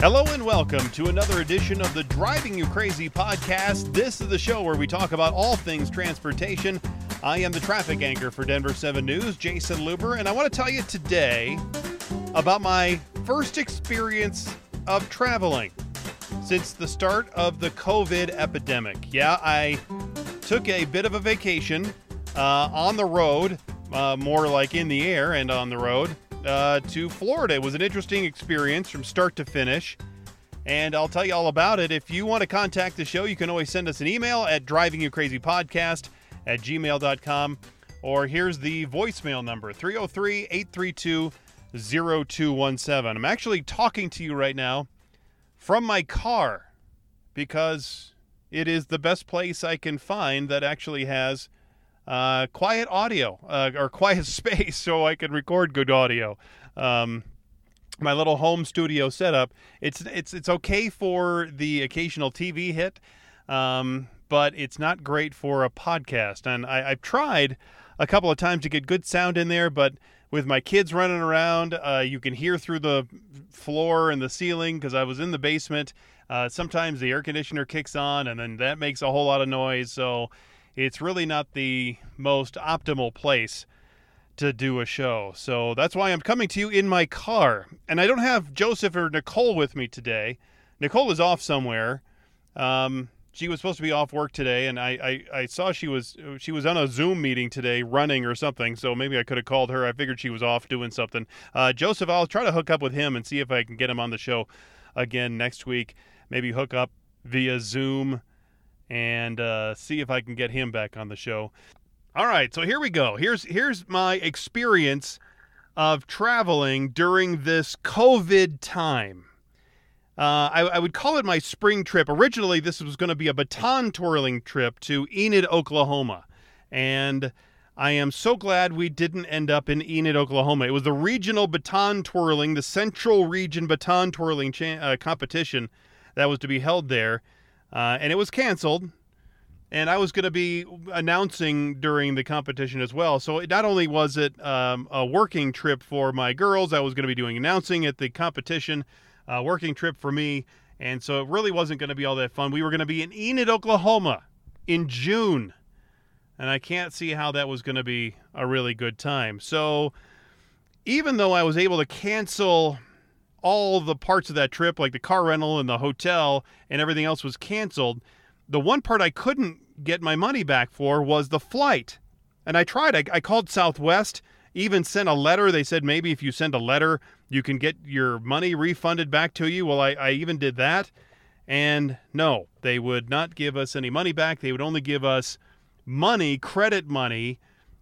Hello and welcome to another edition of the Driving You Crazy podcast. This is the show where we talk about all things transportation. I am the traffic anchor for Denver 7 News, Jayson Luber, and I want to tell you today about my first experience of traveling since the start of the COVID epidemic. Yeah, I took a bit of a vacation uh, on the road, uh, more like in the air and on the road uh, to Florida. It was an interesting experience from start to finish. And I'll tell you all about it. If you want to contact the show, you can always send us an email at drivingyoucrazypodcast at gmail.com. Or here's the voicemail number 303 832 0217. I'm actually talking to you right now from my car because it is the best place I can find that actually has uh, quiet audio uh, or quiet space so I can record good audio. Um, my little home studio setup. It's it's it's okay for the occasional TV hit, um, but it's not great for a podcast. And I, I've tried a couple of times to get good sound in there, but with my kids running around, uh, you can hear through the floor and the ceiling because I was in the basement. Uh, sometimes the air conditioner kicks on, and then that makes a whole lot of noise. So it's really not the most optimal place to do a show. So that's why I'm coming to you in my car. And I don't have Joseph or Nicole with me today. Nicole is off somewhere. Um, she was supposed to be off work today, and I, I, I, saw she was she was on a Zoom meeting today, running or something. So maybe I could have called her. I figured she was off doing something. Uh, Joseph, I'll try to hook up with him and see if I can get him on the show again next week. Maybe hook up via Zoom and uh, see if I can get him back on the show. All right, so here we go. Here's here's my experience of traveling during this COVID time. Uh, I, I, would call it my spring trip. Originally, this was going to be a baton twirling trip to Enid, Oklahoma. And I am so glad we didn't end up in Enid, Oklahoma. It was the regional baton twirling, the Central Region baton twirling cha- uh, competition that was to be held there. Uh, and it was canceled and I was going to be announcing during the competition as well. So not only was it um, a working trip for my girls, I was going to be doing announcing at the competition, working trip for me, and so it really wasn't going to be all that fun. We were going to be in Enid, Oklahoma, in June, and I can't see how that was going to be a really good time. So even though I was able to cancel all the parts of that trip, like the car rental and the hotel, and everything else was canceled the one part I couldn't get my money back for was the flight. And I tried. I, I, called Southwest, even sent a letter. They said maybe if you send a letter, you can get your money refunded back to you. Well, I, I even did that. And no, they would not give us any money back. They would only give us money, credit money,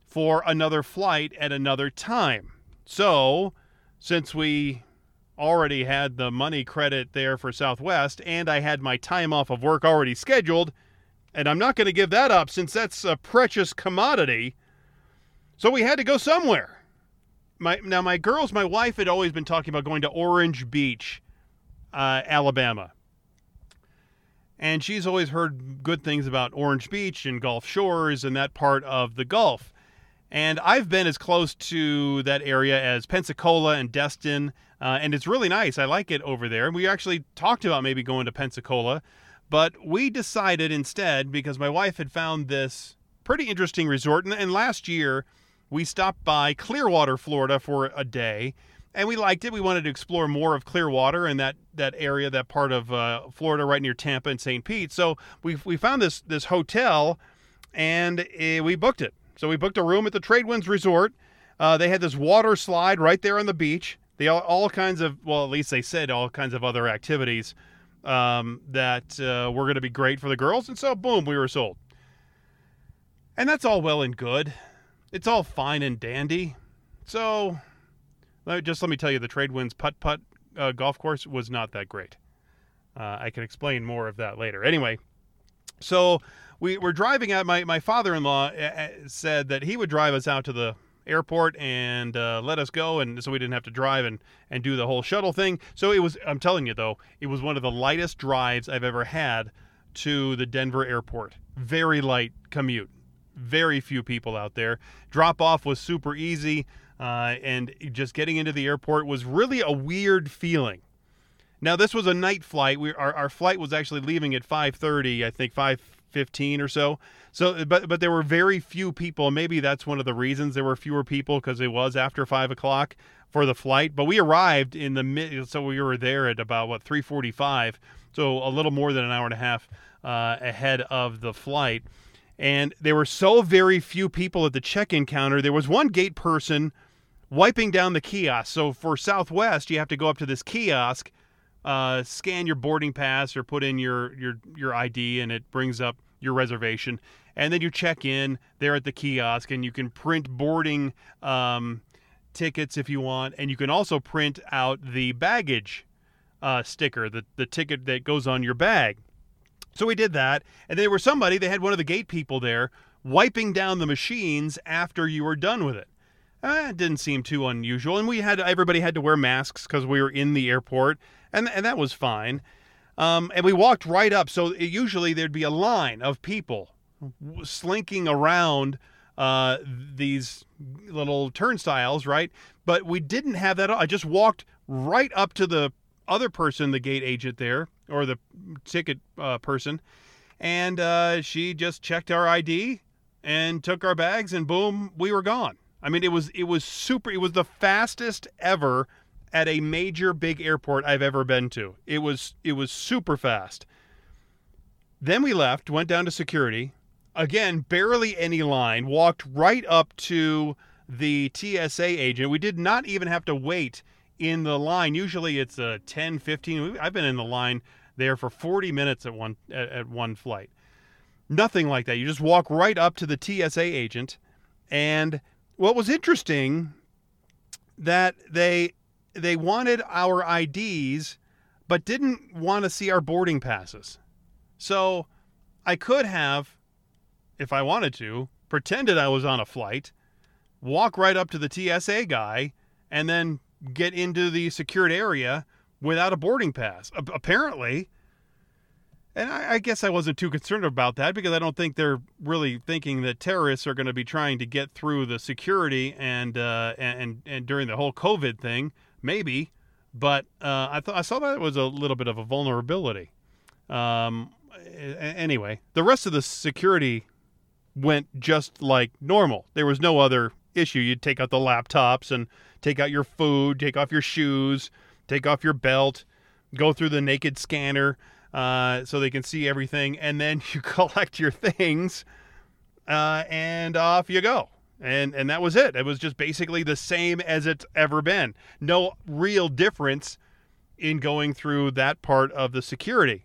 for another flight at another time. So, since we already had the money credit there for Southwest, and I had my time off of work already scheduled, and I'm not going to give that up since that's a precious commodity. So we had to go somewhere. My now my girls, my wife had always been talking about going to Orange Beach, uh, Alabama. And she's always heard good things about Orange Beach and Gulf Shores and that part of the Gulf. And I've been as close to that area as Pensacola and Destin, uh, and it's really nice. I like it over there. We actually talked about maybe going to Pensacola, but we decided instead because my wife had found this pretty interesting resort. And, and last year, we stopped by Clearwater, Florida for a day, and we liked it. We wanted to explore more of Clearwater and that that area, that part of uh, Florida, right near Tampa and St. Pete. So we we found this this hotel, and uh, we booked it. So we booked a room at the Tradewinds Resort. Uh, they had this water slide right there on the beach. They all, all kinds of, well, at least they said all kinds of other activities um, that uh, were going to be great for the girls. And so, boom, we were sold. And that's all well and good. It's all fine and dandy. So, just let me tell you, the Tradewinds putt putt uh, golf course was not that great. Uh, I can explain more of that later. Anyway, so we were driving out. My, my father in law uh, uh, said that he would drive us out to the airport and uh, let us go, and so we didn't have to drive and, and do the whole shuttle thing. So it was, I'm telling you though, it was one of the lightest drives I've ever had to the Denver airport. Very light commute. Very few people out there. Drop off was super easy, uh, and just getting into the airport was really a weird feeling. Now this was a night flight. We our, our flight was actually leaving at 5:30, I think 5:15 or so. So, but but there were very few people. Maybe that's one of the reasons there were fewer people because it was after five o'clock for the flight. But we arrived in the mid, so we were there at about what 3:45, so a little more than an hour and a half uh, ahead of the flight. And there were so very few people at the check-in counter. There was one gate person wiping down the kiosk. So for Southwest, you have to go up to this kiosk, uh, scan your boarding pass or put in your your your ID, and it brings up your reservation. And then you check in there at the kiosk, and you can print boarding um, tickets if you want, and you can also print out the baggage uh, sticker, the the ticket that goes on your bag. So we did that, and there was somebody. They had one of the gate people there wiping down the machines after you were done with it. Uh, it didn't seem too unusual, and we had everybody had to wear masks because we were in the airport, and and that was fine. Um, and we walked right up. So it, usually there'd be a line of people slinking around uh, these little turnstiles, right? But we didn't have that. I just walked right up to the other person, the gate agent there, or the ticket uh, person, and uh, she just checked our ID and took our bags, and boom, we were gone. I mean, it was it was super. It was the fastest ever at a major big airport I've ever been to. It was it was super fast. Then we left, went down to security. Again, barely any line. Walked right up to the TSA agent. We did not even have to wait in the line. Usually it's a 10, 15. I've been in the line there for 40 minutes at one at, at one flight. Nothing like that. You just walk right up to the TSA agent and what was interesting that they they wanted our IDs but didn't want to see our boarding passes. So I could have if I wanted to pretended I was on a flight, walk right up to the TSA guy and then get into the secured area without a boarding pass. apparently, and I, I, guess I wasn't too concerned about that because I don't think they're really thinking that terrorists are going to be trying to get through the security and uh, and and during the whole COVID thing, maybe. But uh, I thought I saw that it was a little bit of a vulnerability. Um, anyway, the rest of the security went just like normal. There was no other issue. You'd take out the laptops and take out your food, take off your shoes, take off your belt, go through the naked scanner uh, so they can see everything, and then you collect your things, uh, and off you go. And and that was it. It was just basically the same as it's ever been. No real difference in going through that part of the security.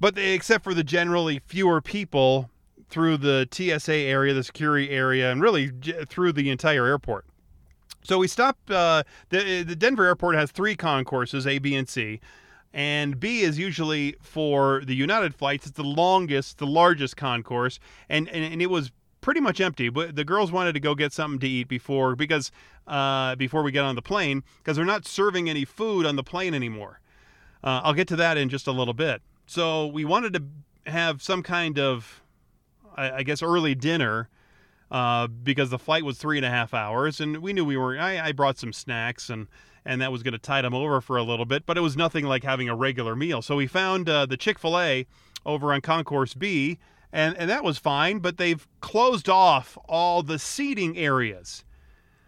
But they, except for the generally fewer people through the TSA area, the security area, and really through the entire airport. So we stopped. Uh, the the Denver airport has three concourses, A, B, and C, and B is usually for the United flights. It's the longest, the largest concourse, and and, and it was pretty much empty. But the girls wanted to go get something to eat before because uh, before we get on the plane because they're not serving any food on the plane anymore. Uh, I'll get to that in just a little bit. So we wanted to have some kind of, I, I guess, early dinner uh, because the flight was three and a half hours, and we knew we were. I, I brought some snacks, and and that was going to tide them over for a little bit, but it was nothing like having a regular meal. So we found uh, the Chick Fil A over on Concourse B, and and that was fine. But they've closed off all the seating areas,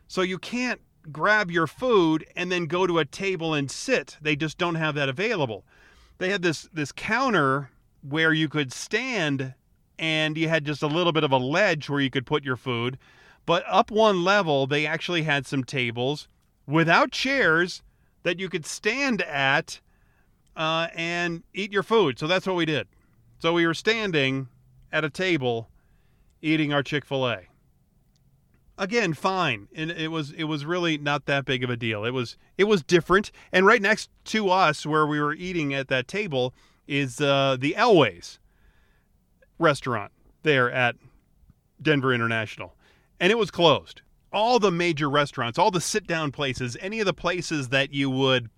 so you can't grab your food and then go to a table and sit. They just don't have that available. They had this this counter where you could stand and you had just a little bit of a ledge where you could put your food. But up one level, they actually had some tables without chairs that you could stand at uh, and eat your food. So that's what we did. So we were standing at a table eating our Chick fil A. Again, fine. And it was it was really not that big of a deal. It was it was different. And right next to us where we were eating at that table is uh, the Elways restaurant there at Denver International, and it was closed. All the major restaurants, all the sit down places, any of the places that you would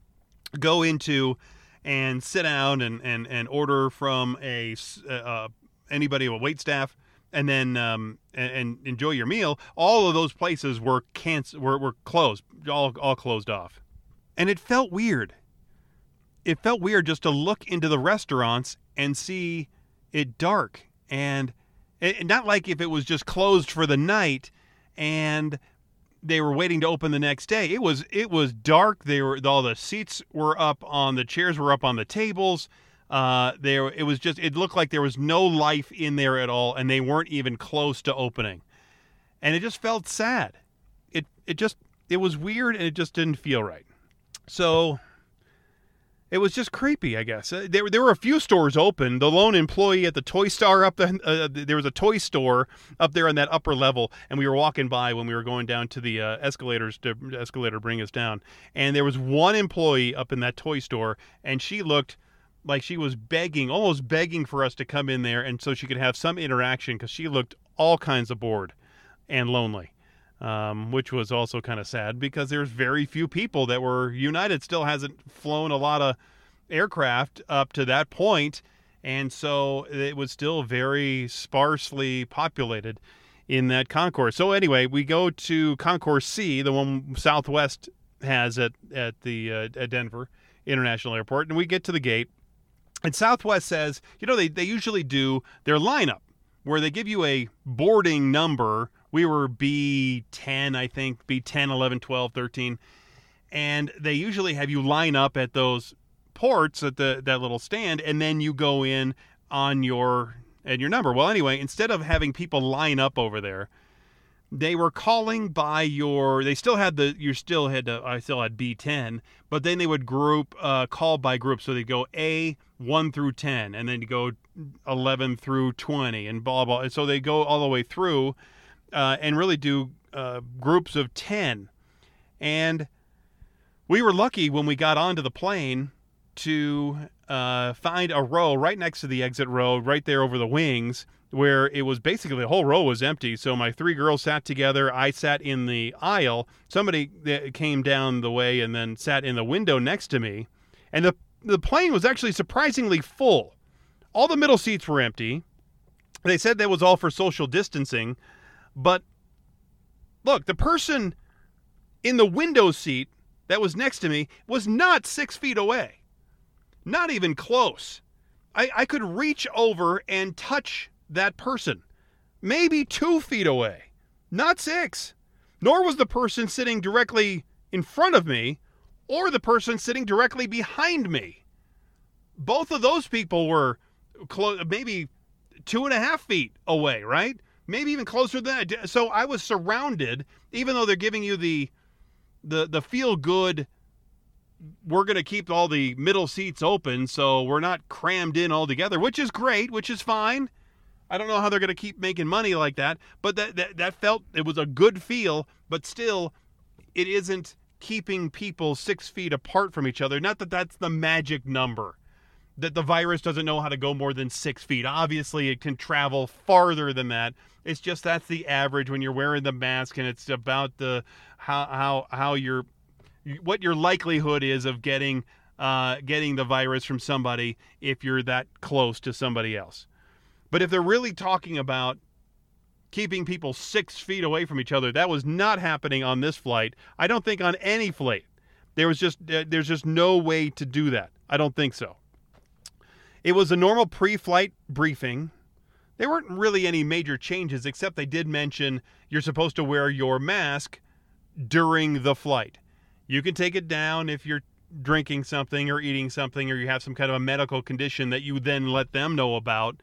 go into and sit down and, and, and order from a uh, uh anybody, a wait staff, and then um, and, and, enjoy your meal. All of those places were canc- were, were closed, all all closed off, and it felt weird. it felt weird just to look into the restaurants and see it dark and not like if it was just closed for the night and they were waiting to open the next day. It was it was dark. They were all the seats were up on the chairs were up on the tables. Uh, there it was just it looked like there was no life in there at all, and they weren't even close to opening. And it just felt sad. It it just it was weird, and it just didn't feel right. So it was just creepy, I guess. Uh, there, there were a few stores open. The lone employee at the Toy Star up there, uh, there was a toy store up there on that upper level, and we were walking by when we were going down to the uh, escalators to escalator bring us down. And there was one employee up in that toy store, and she looked like she was begging, almost begging for us to come in there, and so she could have some interaction because she looked all kinds of bored and lonely. Um, which was also kind of sad because there's very few people that were United still hasn't flown a lot of aircraft up to that point, and so it was still very sparsely populated in that concourse. So anyway, we go to concourse C, the one Southwest has at at the uh, at Denver International Airport, and we get to the gate, and Southwest says, you know, they they usually do their lineup where they give you a boarding number we were B10, I think, B10, 11, 12, 13. And they usually have you line up at those ports at the that little stand and then you go in on your and your number. Well, anyway, instead of having people line up over there, they were calling by your they still had the you still had to, I still had B10, but then they would group uh, call by group so they'd go A 1 through 10 and then you go 11 through 20 and blah blah. And so they go all the way through uh, and really do uh, groups of 10. And we were lucky when we got onto the plane to uh, find a row right next to the exit row, right there over the wings, where it was basically the whole row was empty. So my three girls sat together. I sat in the aisle. Somebody came down the way and then sat in the window next to me. And the, the plane was actually surprisingly full. All the middle seats were empty. They said that was all for social distancing. But look, the person in the window seat that was next to me was not six feet away, not even close. I, I could reach over and touch that person, maybe two feet away, not six. Nor was the person sitting directly in front of me or the person sitting directly behind me. Both of those people were close, maybe two and a half feet away, right? Maybe even closer than that. So I was surrounded, even though they're giving you the the the feel good. We're going to keep all the middle seats open, so we're not crammed in all together, which is great, which is fine. I don't know how they're going to keep making money like that, but that, that that felt it was a good feel, but still, it isn't keeping people six feet apart from each other. Not that that's the magic number that the virus doesn't know how to go more than six feet. Obviously, it can travel farther than that. It's just that's the average when you're wearing the mask, and it's about the how how how your what your likelihood is of getting uh, getting the virus from somebody if you're that close to somebody else. But if they're really talking about keeping people six feet away from each other, that was not happening on this flight. I don't think on any flight. There was just there's just no way to do that. I don't think so. It was a normal pre flight briefing. There weren't really any major changes, except they did mention you're supposed to wear your mask during the flight. You can take it down if you're drinking something or eating something or you have some kind of a medical condition that you then let them know about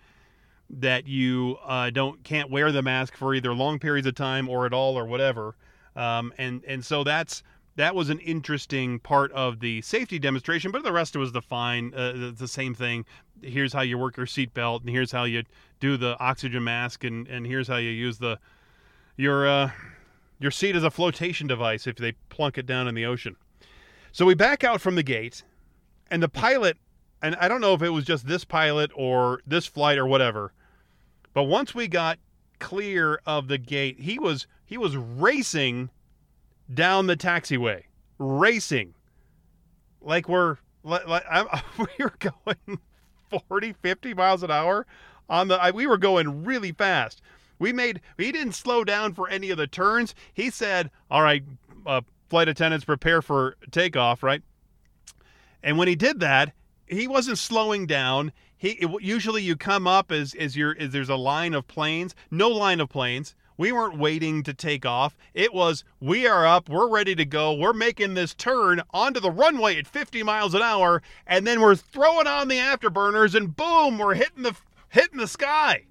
that you uh, don't can't wear the mask for either long periods of time or at all or whatever. Um, and and so that's that was an interesting part of the safety demonstration, but the rest it was the fine, uh, the same thing. Here's how you work your seatbelt, and here's how you do the oxygen mask, and, and here's how you use the your uh, your seat as a flotation device if they plunk it down in the ocean. So we back out from the gate, and the pilot, and I don't know if it was just this pilot or this flight or whatever, but once we got clear of the gate, he was he was racing down the taxiway, racing like we're like, like we were going 40, 50 miles an hour on the. We were going really fast. We made. He didn't slow down for any of the turns. He said, "All right, uh, flight attendants, prepare for takeoff." Right. And when he did that, he wasn't slowing down. He it, usually you come up as as your as there's a line of planes, no line of planes. We weren't waiting to take off. It was we are up, we're ready to go. We're making this turn onto the runway at 50 miles an hour, and then we're throwing on the afterburners, and boom, we're hitting the hitting the sky.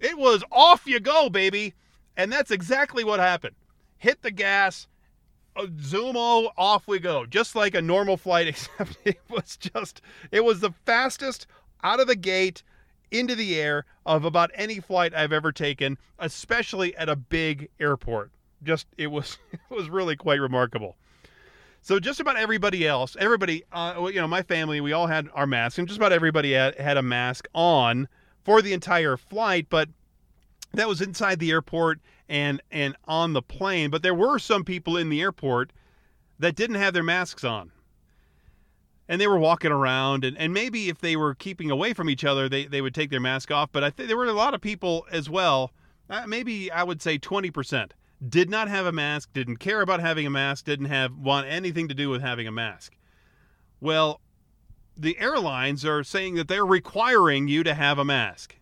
It was off you go, baby, and that's exactly what happened. Hit the gas, uh, Zumo, off we go. Just like a normal flight, except it was just, it was the fastest out of the gate into the air of about any flight I've ever taken, especially at a big airport. Just, it was, it was really quite remarkable. So just about everybody else, everybody, uh, you know, my family, we all had our masks, and just about everybody had, a mask on for the entire flight. But that was inside the airport and and on the plane. But there were some people in the airport that didn't have their masks on. And they were walking around, and, and maybe if they were keeping away from each other, they, they would take their mask off. But I think there were a lot of people as well, uh, maybe I would say 20%, did not have a mask, didn't care about having a mask, didn't have want anything to do with having a mask. Well, the airlines are saying that they're requiring you to have a mask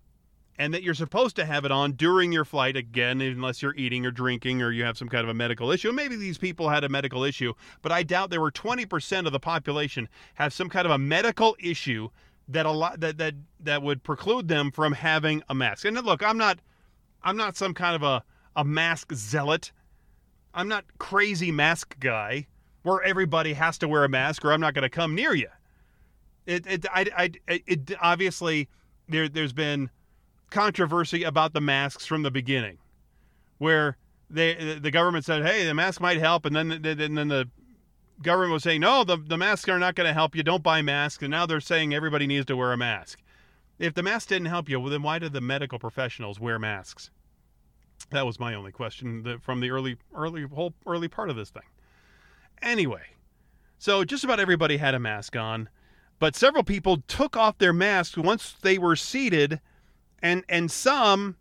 and that you're supposed to have it on during your flight again unless you're eating or drinking or you have some kind of a medical issue maybe these people had a medical issue but i doubt there were 20% of the population have some kind of a medical issue that a lot that that that would preclude them from having a mask and look i'm not i'm not some kind of a a mask zealot i'm not crazy mask guy where everybody has to wear a mask or i'm not going to come near you it it I, I it obviously there there's been controversy about the masks from the beginning, where they the government said, "Hey, the mask might help," and then and then the government was saying, "No, the the masks are not going to help you. Don't buy masks." And now they're saying everybody needs to wear a mask. If the mask didn't help you, well, then why did the medical professionals wear masks? That was my only question from the early early whole early part of this thing. Anyway, so just about everybody had a mask on, but several people took off their masks once they were seated and and some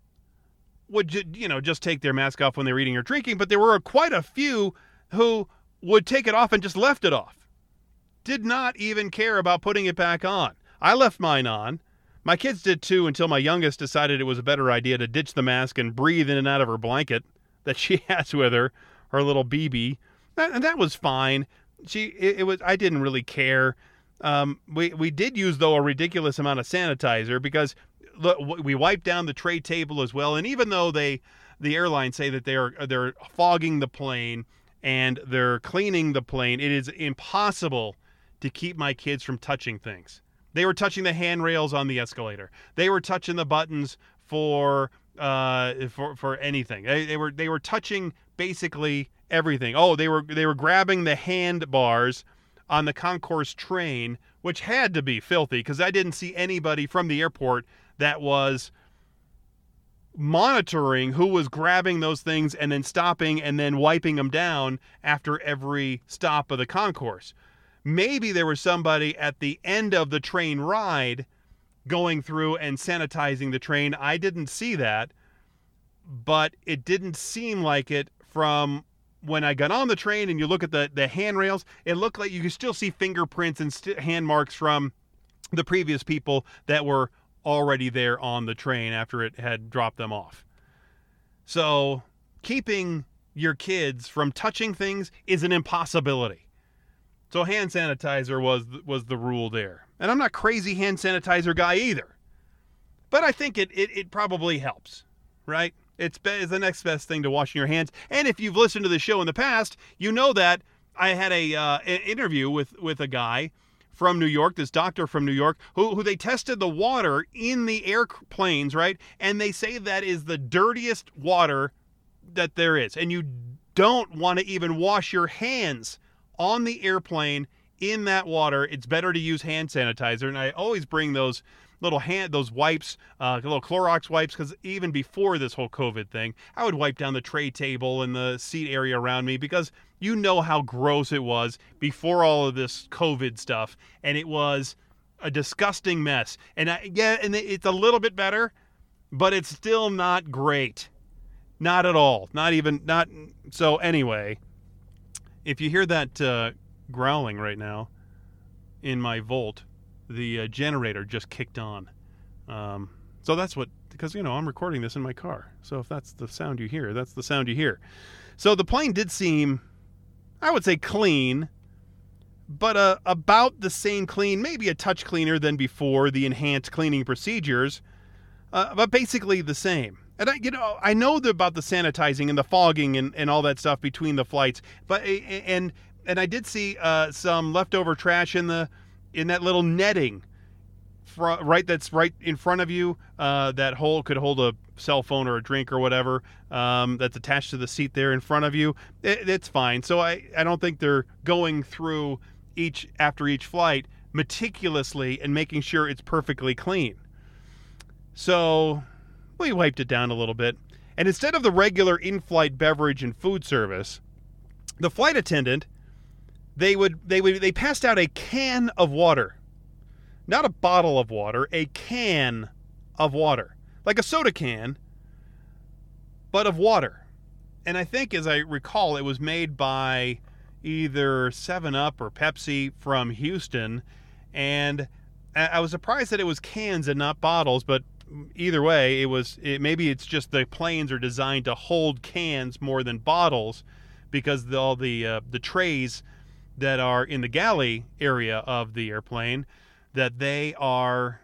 would you know just take their mask off when they were eating or drinking, but there were quite a few who would take it off and just left it off. Did not even care about putting it back on. I left mine on. My kids did too until my youngest decided it was a better idea to ditch the mask and breathe in and out of her blanket that she has with her, her little BB. And that was fine. She it, it was I didn't really care. Um, we we did use though a ridiculous amount of sanitizer because we wiped down the tray table as well. And even though they, the airlines say that they're they're fogging the plane and they're cleaning the plane, it is impossible to keep my kids from touching things. They were touching the handrails on the escalator. They were touching the buttons for uh, for for anything. They, they were they were touching basically everything. Oh, they were they were grabbing the handbars on the concourse train, which had to be filthy because I didn't see anybody from the airport that was monitoring who was grabbing those things and then stopping and then wiping them down after every stop of the concourse. Maybe there was somebody at the end of the train ride going through and sanitizing the train. I didn't see that, but it didn't seem like it from when I got on the train and you look at the, the handrails, it looked like you could still see fingerprints and st- hand marks from the previous people that were already there on the train after it had dropped them off. So, keeping your kids from touching things is an impossibility. So hand sanitizer was was the rule there. And I'm not crazy hand sanitizer guy either. But I think it it, it probably helps, right? It's, be, it's the next best thing to washing your hands. And if you've listened to the show in the past, you know that I had a uh, an interview with with a guy from New York, this doctor from New York, who, who they tested the water in the airplanes, right? And they say that is the dirtiest water that there is. And you don't want to even wash your hands on the airplane in that water. It's better to use hand sanitizer. And I always bring those little hand those wipes, uh, little Clorox wipes, because even before this whole COVID thing, I would wipe down the tray table and the seat area around me because you know how gross it was before all of this COVID stuff, and it was a disgusting mess. And I, yeah, and it's a little bit better, but it's still not great. Not at all. Not even not. So anyway, if you hear that uh, growling right now, in my Volt, the uh, generator just kicked on. Um, so that's what, because, you know, I'm recording this in my car. So if that's the sound you hear, that's the sound you hear. So the plane did seem, I would say, clean, but uh, about the same clean, maybe a touch cleaner than before the enhanced cleaning procedures, uh, but basically the same. And I, you know, I know about the sanitizing and the fogging and, and all that stuff between the flights, but and and I did see uh, some leftover trash in the in that little netting, fr- right? That's right in front of you. Uh, that hole could hold a cell phone or a drink or whatever. Um, that's attached to the seat there in front of you. It, it's fine. So I I don't think they're going through each after each flight meticulously and making sure it's perfectly clean. So we wiped it down a little bit. And instead of the regular in-flight beverage and food service, the flight attendant they would they would they passed out a can of water. Not a bottle of water, a can of water. Like a soda can, but of water. And I think as I recall it was made by either 7 Up or Pepsi from Houston and I was surprised that it was cans and not bottles, but either way, it was it, maybe it's just the planes are designed to hold cans more than bottles because the, all the uh, the trays that are in the galley area of the airplane that they are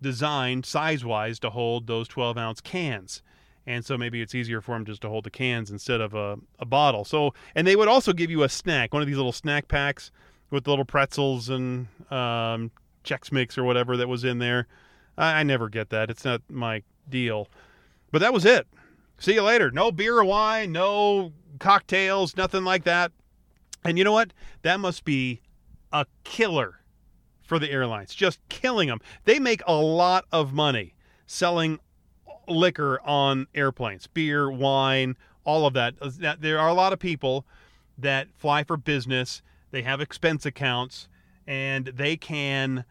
designed size wise to hold those 12 ounce cans. And so maybe it's easier for them just to hold the cans instead of a, a bottle. So, and they would also give you a snack, one of these little snack packs with little pretzels and um, Chex Mix or whatever that was in there. I, I never get that. It's not my deal. But that was it. See you later. No beer or wine, no cocktails, nothing like that. And you know what? That must be a killer for the airlines, just killing them. They make a lot of money selling liquor on airplanes beer, wine, all of that. There are a lot of people that fly for business, they have expense accounts, and they can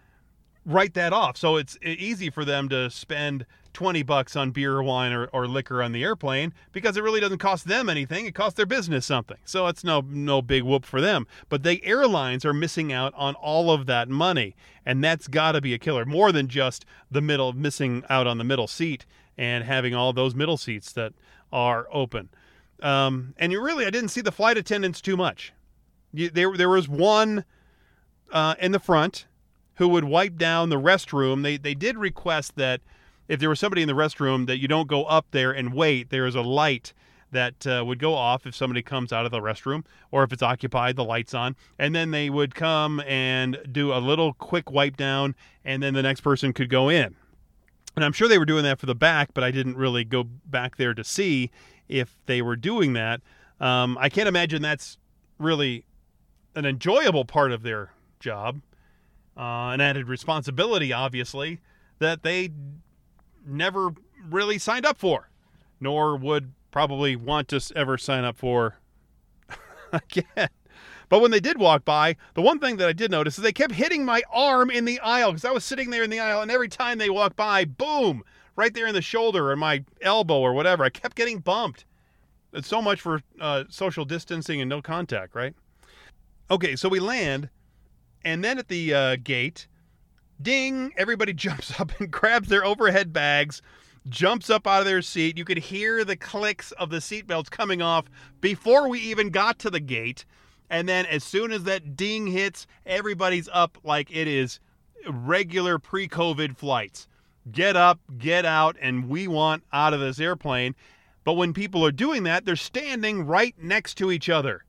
write that off. So it's easy for them to spend 20 bucks on beer wine or, or liquor on the airplane because it really doesn't cost them anything. It costs their business something. So it's no no big whoop for them. But the airlines are missing out on all of that money. And that's got to be a killer. More than just the middle missing out on the middle seat and having all those middle seats that are open. Um, and you really, I didn't see the flight attendants too much. You, there, there was one uh, in the front who would wipe down the restroom. They they did request that if there was somebody in the restroom that you don't go up there and wait. There is a light that uh, would go off if somebody comes out of the restroom or if it's occupied, the light's on. And then they would come and do a little quick wipe down, and then the next person could go in. And I'm sure they were doing that for the back, but I didn't really go back there to see if they were doing that. Um, I can't imagine that's really an enjoyable part of their job uh, an added responsibility, obviously, that they never really signed up for, nor would probably want to ever sign up for again. But when they did walk by, the one thing that I did notice is they kept hitting my arm in the aisle because I was sitting there in the aisle, and every time they walked by, boom, right there in the shoulder or my elbow or whatever, I kept getting bumped. It's so much for uh, social distancing and no contact, right? Okay, so we land and then at the uh, gate, ding, everybody jumps up and grabs their overhead bags, jumps up out of their seat. You could hear the clicks of the seatbelts coming off before we even got to the gate. And then as soon as that ding hits, everybody's up like it is regular pre COVID flights. Get up, get out, and we want out of this airplane. But when people are doing that, they're standing right next to each other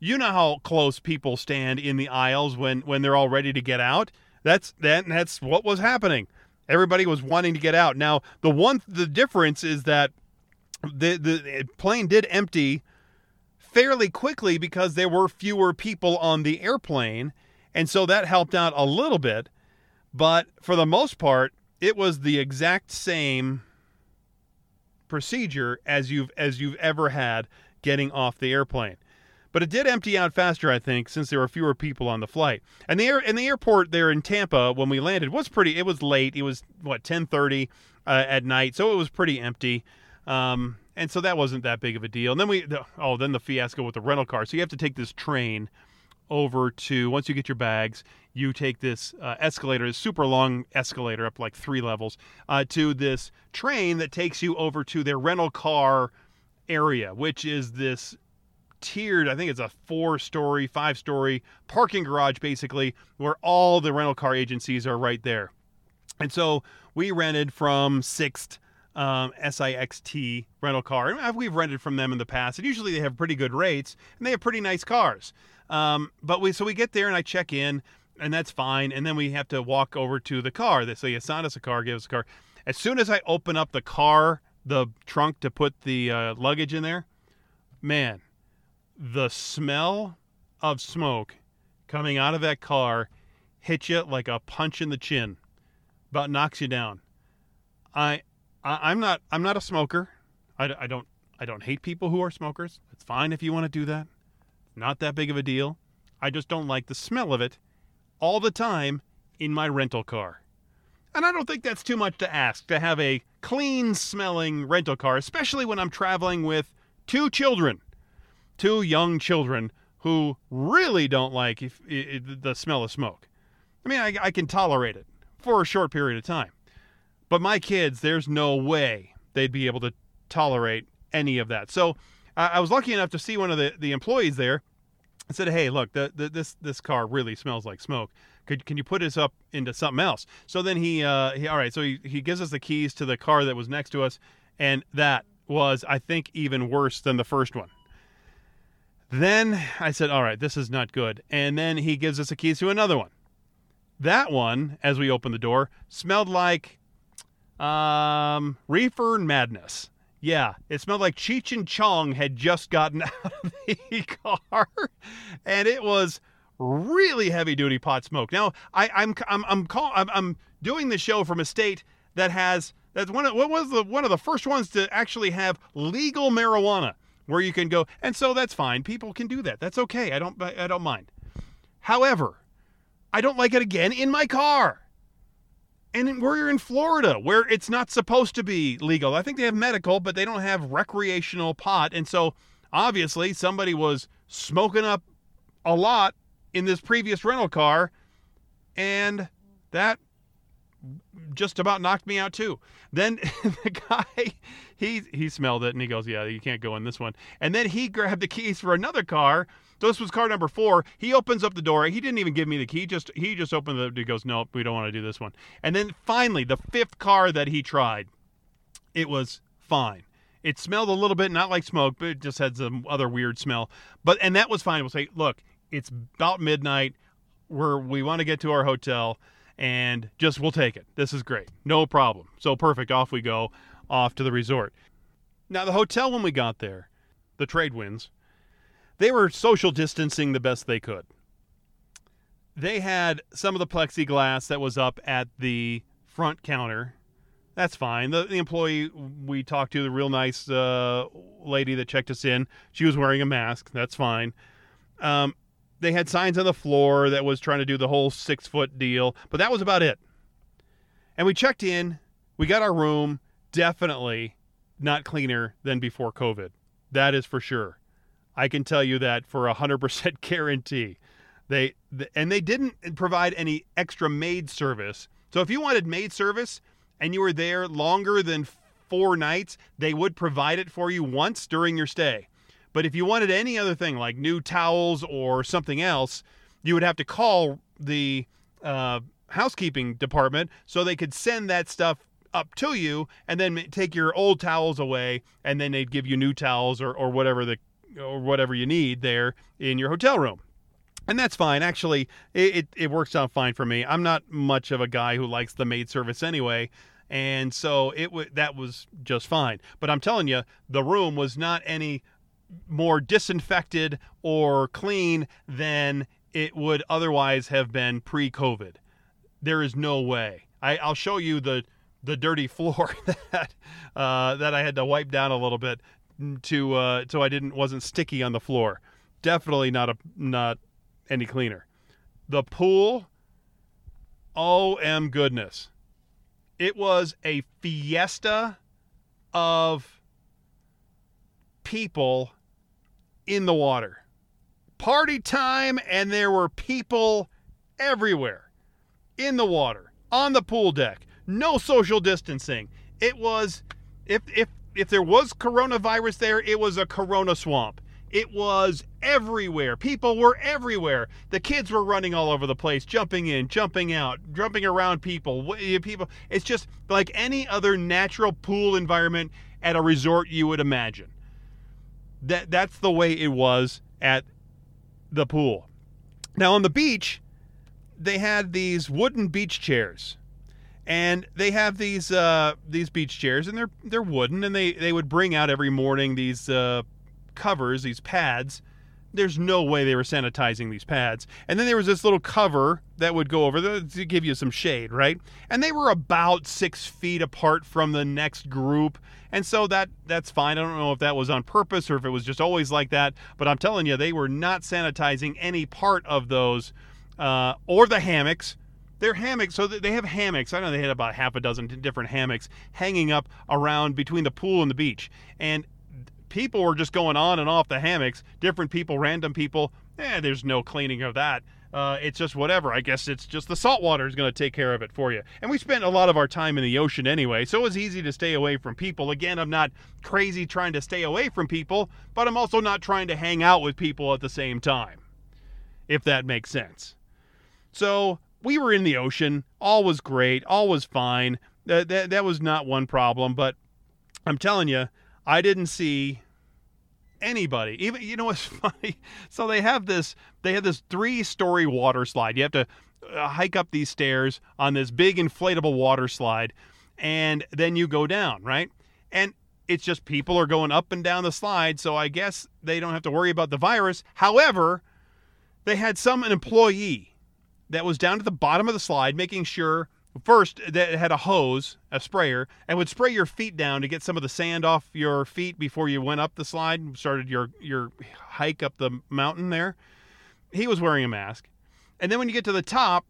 you know how close people stand in the aisles when when they're all ready to get out. That's that that's what was happening. Everybody was wanting to get out. Now, the one the difference is that the the plane did empty fairly quickly because there were fewer people on the airplane, and so that helped out a little bit. But for the most part, it was the exact same procedure as you've as you've ever had getting off the airplane. But it did empty out faster, I think, since there were fewer people on the flight. And the air and the airport there in Tampa when we landed was pretty. It was late. It was what ten thirty uh, at night, so it was pretty empty. Um, and so that wasn't that big of a deal. And then we, oh, then the fiasco with the rental car. So you have to take this train over to once you get your bags, you take this uh, escalator, this super long escalator up like three levels, uh, to this train that takes you over to their rental car area, which is this tiered, I think it's a four story, five story parking garage basically, where all the rental car agencies are right there. And so we rented from Sixt. Um, SIXT rental car. And we've rented from them in the past, and usually they have pretty good rates and they have pretty nice cars. Um, but we so we get there and I check in, and that's fine. And then we have to walk over to the car. They say assign us a car, give us a car. As soon as I open up the car, the trunk to put the uh, luggage in there, man, the smell of smoke coming out of that car hits you like a punch in the chin. About knocks you down. I, I am not I'm not a smoker. I, I don't I don't hate people who are smokers. It's fine if you want to do that. Not that big of a deal. I just don't like the smell of it all the time in my rental car. And I don't think that's too much to ask to have a clean smelling rental car, especially when I'm traveling with two children, two young children who really don't like if, if, the smell of smoke. I mean, I, I can tolerate it for a short period of time. But my kids, there's no way they'd be able to tolerate any of that. So I was lucky enough to see one of the, the employees there I said, "Hey, look, the, the, this this car really smells like smoke. Could can you put us up into something else?" So then he, uh, he all right. So he, he gives us the keys to the car that was next to us, and that was, I think, even worse than the first one. Then I said, "All right, this is not good." And then he gives us the keys to another one. That one, as we opened the door, smelled like um, reefer madness. Yeah, it smelled like Cheech and Chong had just gotten out of the car, and it was really heavy duty pot smoke. Now, I, I'm I'm I'm, call, I'm I'm doing the show from a state that has that's one of what was the one of the first ones to actually have legal marijuana where you can go, and so that's fine. People can do that. That's okay. I don't I don't mind. However, I don't like it again in my car and we're in Florida where it's not supposed to be legal. I think they have medical, but they don't have recreational pot. And so obviously somebody was smoking up a lot in this previous rental car and that just about knocked me out too. Then the guy he he smelled it and he goes, "Yeah, you can't go in this one." And then he grabbed the keys for another car this was car number four. He opens up the door. He didn't even give me the key. Just he just opened the. He goes, "Nope, we don't want to do this one." And then finally, the fifth car that he tried, it was fine. It smelled a little bit not like smoke, but it just had some other weird smell. But and that was fine. We'll say, look, it's about midnight. We're we want to get to our hotel, and just we'll take it. This is great, no problem. So perfect. Off we go, off to the resort. Now the hotel when we got there, the trade winds they were social distancing the best they could. They had some of the plexiglass that was up at the front counter. That's fine. The, the employee we talked to, the real nice uh, lady that checked us in, she was wearing a mask. That's fine. Um, they had signs on the floor that was trying to do the whole six foot deal, but that was about it. And we checked in. We got our room. Definitely not cleaner than before COVID. That is for sure. I can tell you that for a hundred percent guarantee. They and they didn't provide any extra maid service. So if you wanted maid service and you were there longer than four nights, they would provide it for you once during your stay. But if you wanted any other thing like new towels or something else, you would have to call the uh, housekeeping department so they could send that stuff up to you and then take your old towels away and then they'd give you new towels or, or whatever the or whatever you need there in your hotel room. And that's fine. Actually, it, it, it works out fine for me. I'm not much of a guy who likes the maid service anyway. And so it w- that was just fine. But I'm telling you, the room was not any more disinfected or clean than it would otherwise have been pre-COVID. There is no way. I, I'll show you the the dirty floor that uh, that I had to wipe down a little bit to uh, so I didn't wasn't sticky on the floor. Definitely not a not any cleaner. The pool, oh m goodness, it was a fiesta of people in the water. party time, and there were people everywhere in the water, on the pool deck. No social distancing. It was, if if if there was coronavirus there, it was a corona swamp. It was everywhere. People were everywhere. The kids were running all over the place, jumping in, jumping out, jumping around people. Eh, people. It's just like any other natural pool environment at a resort you would imagine. That that's the way it was at the pool. Now on the beach, they had these wooden beach chairs. And they have these uh, these beach chairs, and they're they're wooden, and they, they would bring out every morning these uh, covers, these pads. There's no way they were sanitizing these pads. And then there was this little cover that would go over the, to give you some shade, right? And they were about six feet apart from the next group. And so that that's fine. I don't know if that was on purpose or if it was just always like that. But I'm telling you, they were not sanitizing any part of those uh, or the hammocks. They're hammocks, so they have hammocks. I know they had about half a dozen different hammocks hanging up around between the pool and the beach. And people were just going on and off the hammocks, different people, random people. Eh, there's no cleaning of that. Uh, it's just whatever. I guess it's just the salt water is going to take care of it for you. And we spent a lot of our time in the ocean anyway, so it was easy to stay away from people. Again, I'm not crazy trying to stay away from people, but I'm also not trying to hang out with people at the same time, if that makes sense. So we were in the ocean. All was great. All was fine. That, that, that was not one problem, but I'm telling you, I didn't see anybody. Even you know what's funny? So they have this they have this three-story water slide. You have to uh, hike up these stairs on this big inflatable water slide and then you go down, right? And it's just people are going up and down the slide, so I guess they don't have to worry about the virus. However, they had some an employee that was down at the bottom of the slide making sure First, that had a hose, a sprayer, and would spray your feet down to get some of the sand off your feet before you went up the slide, and started your your hike up the mountain there. He was wearing a mask. And then when you get to the top,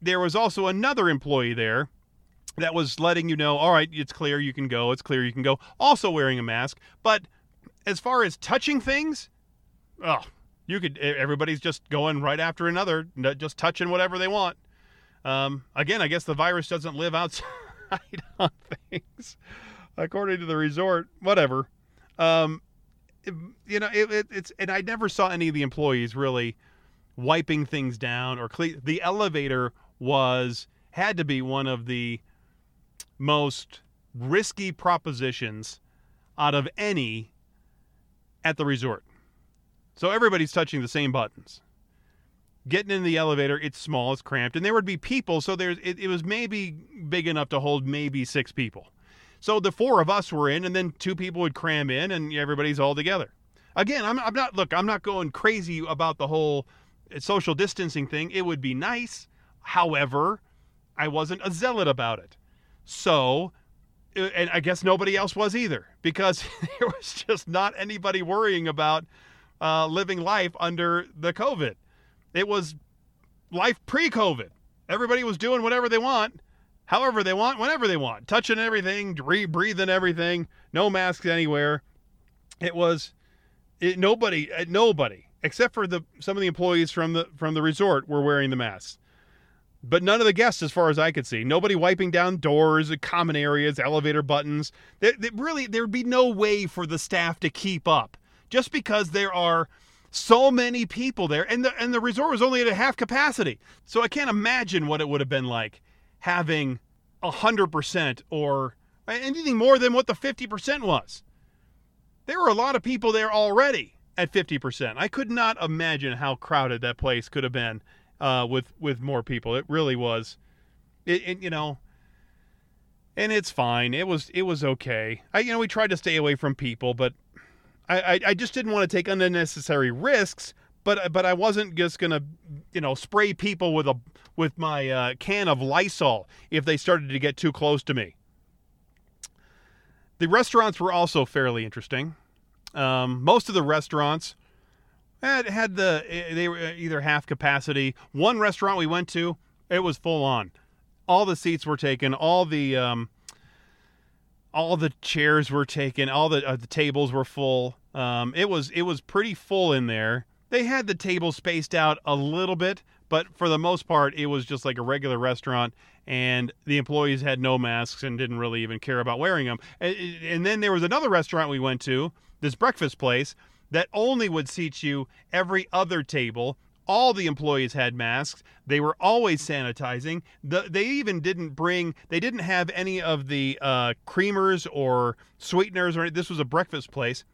there was also another employee there that was letting you know, all right, it's clear you can go, it's clear you can go, also wearing a mask. But as far as touching things, oh, you could everybody's just going right after another, just touching whatever they want. Um, again, I guess the virus doesn't live outside on things, according to the resort. Whatever. Um, it, you know, it, it, it's and I never saw any of the employees really wiping things down or cle- the elevator was had to be one of the most risky propositions out of any at the resort. So everybody's touching the same buttons getting in the elevator it's small it's cramped and there would be people so there's it, it was maybe big enough to hold maybe six people. So the four of us were in and then two people would cram in and everybody's all together. Again i'm, I'm not look i'm not going crazy about the whole social distancing thing. It would be nice. However i wasn't a zealot about it. So uh, and i guess nobody else was either because there was just not anybody worrying about uh, living life under the covid it was life pre COVID. Everybody was doing whatever they want, however they want, whenever they want, touching everything, breathing everything, no masks anywhere. It was it, nobody, uh, nobody except for the some of the employees from the from the resort were wearing the masks. But none of the guests, as far as I could see, nobody wiping down doors, common areas, elevator buttons. There, there really, there would be no way for the staff to keep up, just because there are so many people there and the and the resort was only at a half capacity. So i can't imagine what it would have been like having a hundred percent or anything more than what the 50% was. There were a lot of people there already at 50% i could not imagine how crowded that place could have been uh, with with more people. It really was it, it, you know and it's fine. It was it was okay. I you know we tried to stay away from people but I, I just didn't want to take unnecessary risks, but but I wasn't just gonna you know spray people with a with my uh, can of Lysol if they started to get too close to me. The restaurants were also fairly interesting. Um, most of the restaurants had, had the eh, they were either half capacity. One restaurant we went to, it was full on. All the seats were taken. All the um, all the chairs were taken, all the uh, the tables were full. Um, it was it was pretty full in there. they had the table spaced out a little bit, but for the most part, it was just like a regular restaurant, and the employees had no masks and didn't really even care about wearing them. And, and then there was another restaurant we went to, this breakfast place, that only would seat you every other table. All the employees had masks. They were always sanitizing. The, they even didn't bring, they didn't have any of the uh, creamers or sweeteners, or this was a breakfast place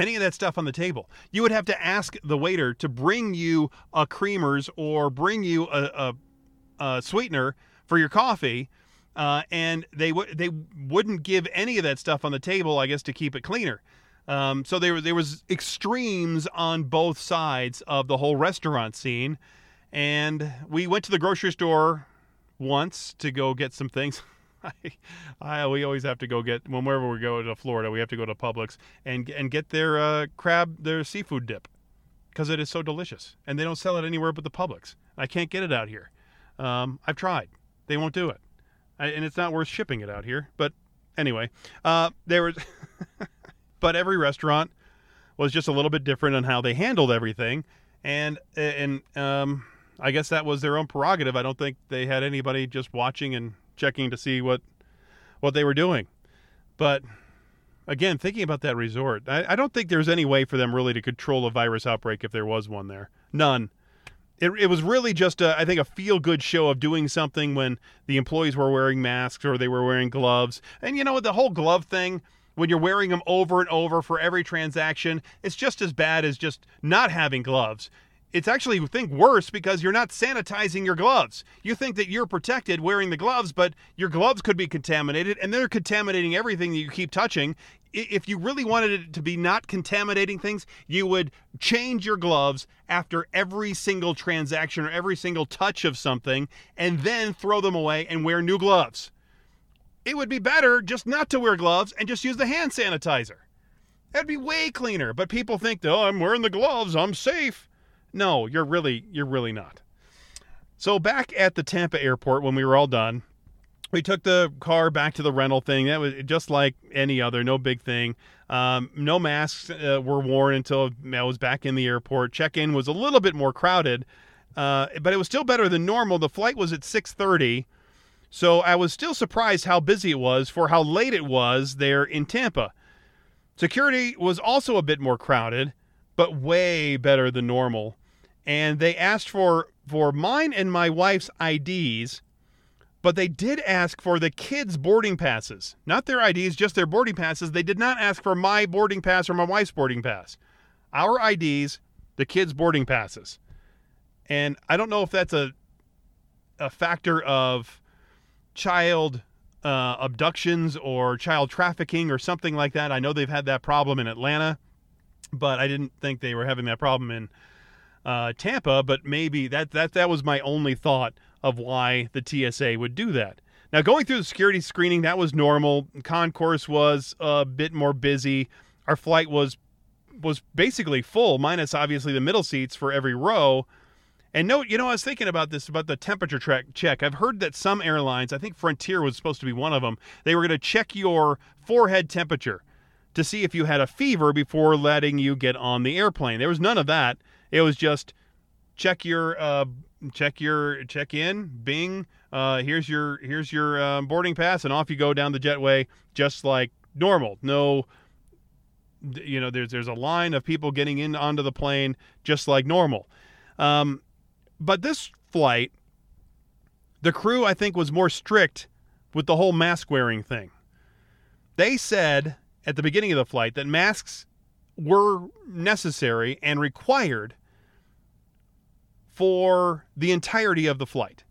any of that stuff on the table. You would have to ask the waiter to bring you a creamers or bring you a, a, a sweetener for your coffee, uh, and they would they wouldn't give any of that stuff on the table, I guess, to keep it cleaner. Um, so there there was extremes on both sides of the whole restaurant scene, and we went to the grocery store once to go get some things. I, I, we always have to go get whenever we go to Florida, we have to go to Publix and and get their uh, crab, their seafood dip, because it is so delicious, and they don't sell it anywhere but the Publix. I can't get it out here. Um, I've tried; they won't do it, I, and it's not worth shipping it out here. But anyway, uh, there was, but every restaurant was just a little bit different on how they handled everything, and and um, I guess that was their own prerogative. I don't think they had anybody just watching and checking to see what what they were doing. But again, thinking about that resort, I, I don't think there's any way for them really to control a virus outbreak if there was one there. None. It, it was really just, a, I think, a feel good show of doing something when the employees were wearing masks or they were wearing gloves. And you know, the whole glove thing, when you're wearing them over and over for every transaction, it's just as bad as just not having gloves it's actually you think worse because you're not sanitizing your gloves. You think that you're protected wearing the gloves, but your gloves could be contaminated and they're contaminating everything that you keep touching. If you really wanted it to be not contaminating things, you would change your gloves after every single transaction or every single touch of something and then throw them away and wear new gloves. It would be better just not to wear gloves and just use the hand sanitizer. That'd be way cleaner. But people think, oh, I'm wearing the gloves, I'm safe. No, you're really you're really not. So back at the Tampa airport when we were all done, we took the car back to the rental thing. That was just like any other, no big thing. Um, no masks uh, were worn until I was back in the airport. Check-in was a little bit more crowded, uh, but it was still better than normal. The flight was at 6:30, so I was still surprised how busy it was for how late it was there in Tampa. Security was also a bit more crowded, but way better than normal and they asked for for mine and my wife's IDs, but they did ask for the kids' boarding passes, not their IDs, just their boarding passes. They did not ask for my boarding pass or my wife's boarding pass. Our IDs, the kids' boarding passes, and I don't know if that's a a factor of child uh, abductions or child trafficking or something like that. I know they've had that problem in Atlanta, but I didn't think they were having that problem in uh, Tampa, but maybe that that that was my only thought of why the TSA would do that. Now, going through the security screening, that was normal. Concourse was a bit more busy. Our flight was was basically full, minus obviously the middle seats for every row. And note, you know, I was thinking about this about the temperature track check. I've heard that some airlines, I think Frontier was supposed to be one of them, they were going to check your forehead temperature to see if you had a fever before letting you get on the airplane. There was none of that. It was just check your uh, check your check in, Bing. Uh, here's your here's your uh, boarding pass, and off you go down the jetway, just like normal. No, you know, there's there's a line of people getting in onto the plane, just like normal. Um, but this flight, the crew I think was more strict with the whole mask wearing thing. They said at the beginning of the flight that masks were necessary and required for the entirety of the flight.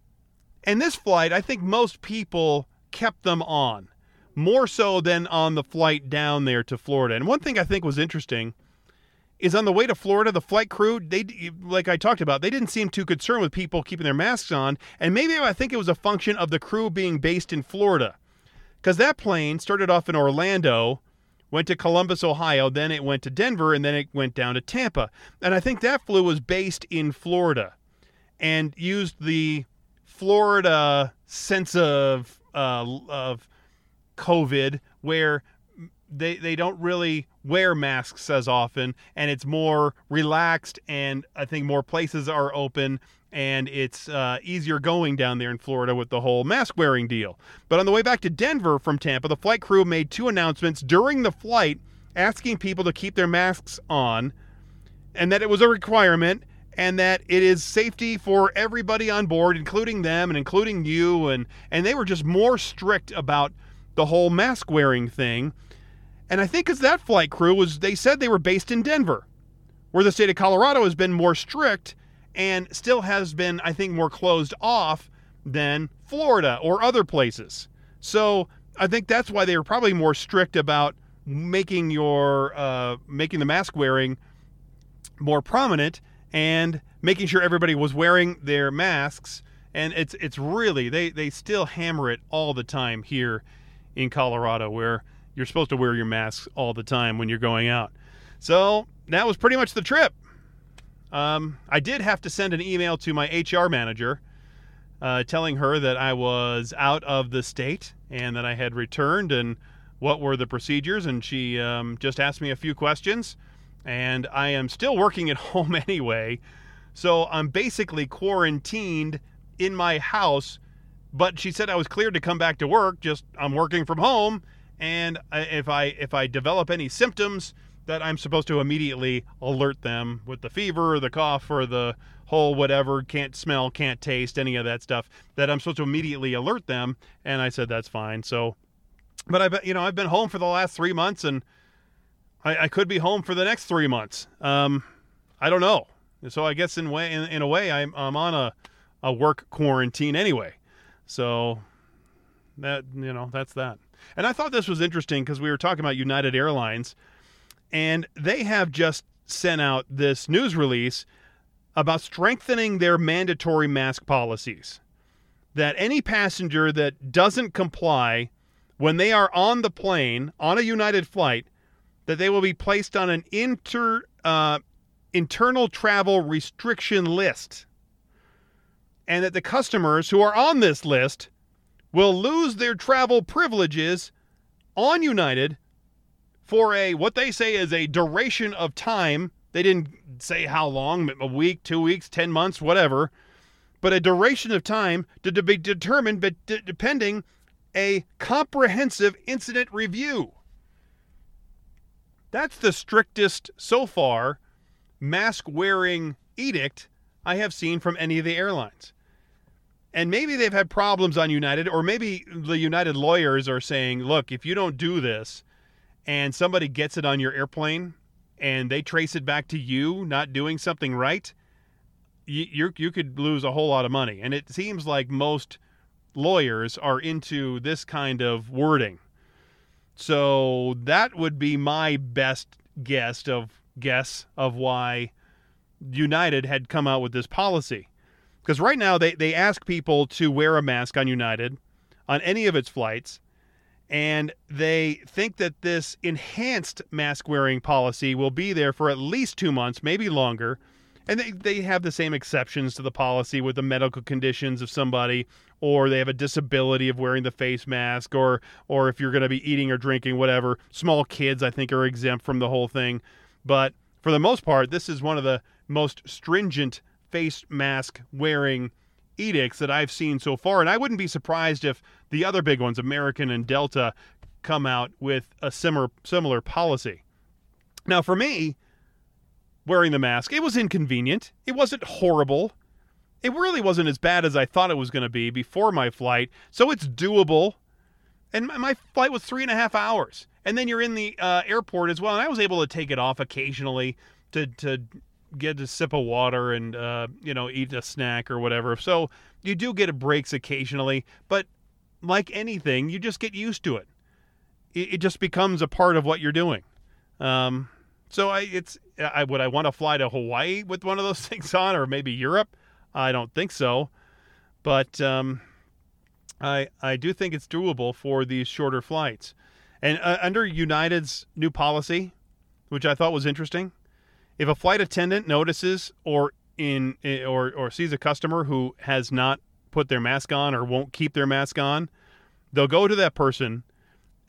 And this flight, I think most people kept them on more so than on the flight down there to Florida. And one thing I think was interesting is on the way to Florida, the flight crew, they like I talked about, they didn't seem too concerned with people keeping their masks on, and maybe I think it was a function of the crew being based in Florida. Cuz that plane started off in Orlando, went to Columbus, Ohio, then it went to Denver and then it went down to Tampa. And I think that flew was based in Florida and used the Florida sense of uh, of COVID, where they they don't really wear masks as often, and it's more relaxed, and I think more places are open, and it's uh, easier going down there in Florida with the whole mask wearing deal. But on the way back to Denver from Tampa, the flight crew made two announcements during the flight asking people to keep their masks on, and that it was a requirement, and that it is safety for everybody on board, including them and including you, and and they were just more strict about the whole mask wearing thing. And I think because that flight crew was, they said they were based in Denver, where the state of Colorado has been more strict and still has been, I think, more closed off than Florida or other places. So I think that's why they were probably more strict about making your uh, making the mask wearing more prominent and making sure everybody was wearing their masks. And it's it's really they they still hammer it all the time here in Colorado, where you're supposed to wear your masks all the time when you're going out. So that was pretty much the trip. Um, I did have to send an email to my HR manager uh, telling her that I was out of the state and that I had returned and what were the procedures. And she um, just asked me a few questions. And I am still working at home anyway. So I'm basically quarantined in my house. But she said I was cleared to come back to work. Just I'm working from home. And if I if I develop any symptoms, that I'm supposed to immediately alert them with the fever or the cough or the whole whatever, can't smell, can't taste, any of that stuff, that I'm supposed to immediately alert them. And I said, that's fine. So, but I've, you know, I've been home for the last three months and I, I could be home for the next three months. Um, I don't know. So I guess in way, in, in a way, I'm, I'm on a, a work quarantine anyway. So that, you know, that's that. And I thought this was interesting because we were talking about United Airlines and they have just sent out this news release about strengthening their mandatory mask policies. That any passenger that doesn't comply when they are on the plane on a United flight, that they will be placed on an inter uh, internal travel restriction list, and that the customers who are on this list will lose their travel privileges on United for a what they say is a duration of time. They didn't say how long, a week, two weeks, 10 months, whatever, but a duration of time to, to be determined but depending a comprehensive incident review. That's the strictest so far mask wearing edict I have seen from any of the airlines. And maybe they've had problems on United, or maybe the United lawyers are saying, look, if you don't do this, and somebody gets it on your airplane and they trace it back to you not doing something right, you you could lose a whole lot of money. And it seems like most lawyers are into this kind of wording. So that would be my best guess of guess of why United had come out with this policy. Because right now they, they ask people to wear a mask on United on any of its flights and they think that this enhanced mask wearing policy will be there for at least two months, maybe longer. And they, they have the same exceptions to the policy with the medical conditions of somebody, or they have a disability of wearing the face mask, or or if you're going to be eating or drinking, whatever. Small kids, I think, are exempt from the whole thing. But for the most part, this is one of the most stringent face mask wearing edicts that I've seen so far. And I wouldn't be surprised if the other big ones, American and Delta, come out with a similar similar policy. Now, for me, wearing the mask, it was inconvenient. It wasn't horrible. It really wasn't as bad as I thought it was going to be before my flight, so it's doable. And my flight was three and a half hours, and then you're in the uh, airport as well. And I was able to take it off occasionally to to get a sip of water and uh, you know eat a snack or whatever. So you do get breaks occasionally, but like anything, you just get used to it. It, it just becomes a part of what you're doing. Um, so I it's I would I want to fly to Hawaii with one of those things on, or maybe Europe. I don't think so, but um, I I do think it's doable for these shorter flights. And uh, under United's new policy, which I thought was interesting, if a flight attendant notices or in eh, or or sees a customer who has not put their mask on or won't keep their mask on, they'll go to that person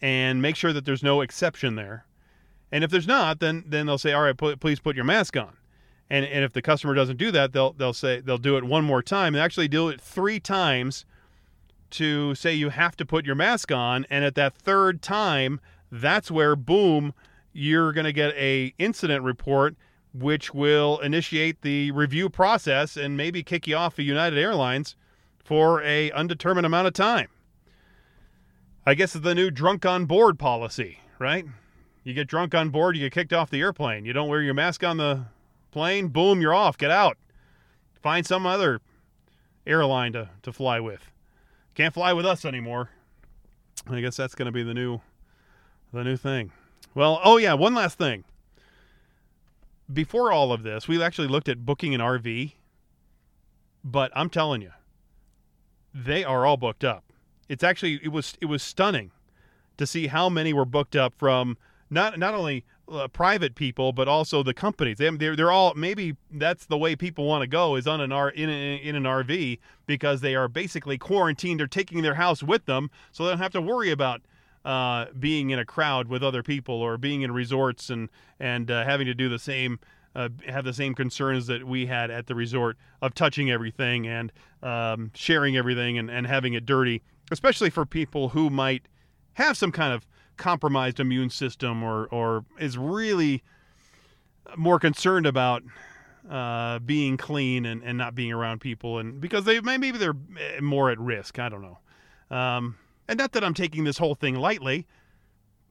and make sure that there's no exception there. And if there's not, then then they'll say, "All right, put, please put your mask on." And and if the customer doesn't do that, they'll they'll say they'll do it one more time and actually do it three times to say you have to put your mask on. And at that third time, that's where boom, you're going to get a incident report which will initiate the review process and maybe kick you off of United Airlines for a undetermined amount of time. I guess it's the new drunk on board policy, right? You get drunk on board, you get kicked off the airplane. You don't wear your mask on the plane, boom, you're off. Get out. Find some other airline to, to fly with. Can't fly with us anymore. I guess that's going to be the new the new thing. Well, oh yeah, one last thing. Before all of this, we actually looked at booking an RV, but I'm telling you, they are all booked up. It's actually it was it was stunning to see how many were booked up from not not only uh, private people but also the companies. They, they're they're all maybe that's the way people want to go is on an R in, a, in an RV because they are basically quarantined. They're taking their house with them, so they don't have to worry about uh, being in a crowd with other people or being in resorts and and uh, having to do the same. Uh, have the same concerns that we had at the resort of touching everything and um, sharing everything and, and having it dirty, especially for people who might have some kind of compromised immune system or or is really more concerned about uh, being clean and, and not being around people and because they maybe they're eh, more at risk. I don't know. Um, and not that I'm taking this whole thing lightly,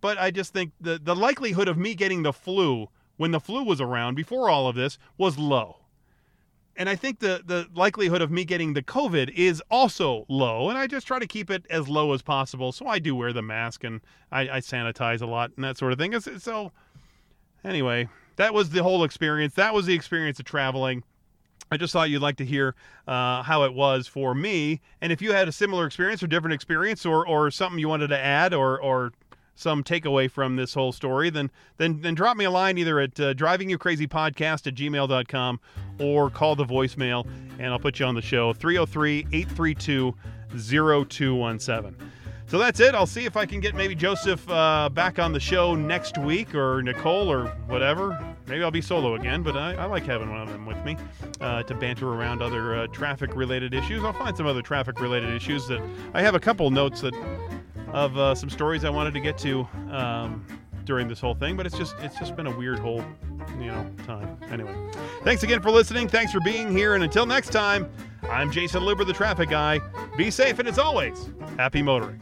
but I just think the the likelihood of me getting the flu when the flu was around before all of this was low. And I think the, the likelihood of me getting the COVID is also low. And I just try to keep it as low as possible. So I do wear the mask and I, I sanitize a lot and that sort of thing. So, anyway, that was the whole experience. That was the experience of traveling. I just thought you'd like to hear uh, how it was for me. And if you had a similar experience or different experience or, or something you wanted to add or, or some takeaway from this whole story, then then then drop me a line either at uh, drivingyoucrazypodcast at gmail.com or call the voicemail and I'll put you on the show 303 832 0217. So that's it. I'll see if I can get maybe Joseph uh, back on the show next week or Nicole or whatever. Maybe I'll be solo again, but I, I like having one of them with me uh, to banter around other uh, traffic related issues. I'll find some other traffic related issues that I have a couple notes that of uh, some stories I wanted to get to um, during this whole thing, but it's just it's just been a weird whole you know time. Anyway, thanks again for listening. Thanks for being here, and until next time, I'm Jayson Luber, the traffic guy. Be safe, and as always, happy motoring.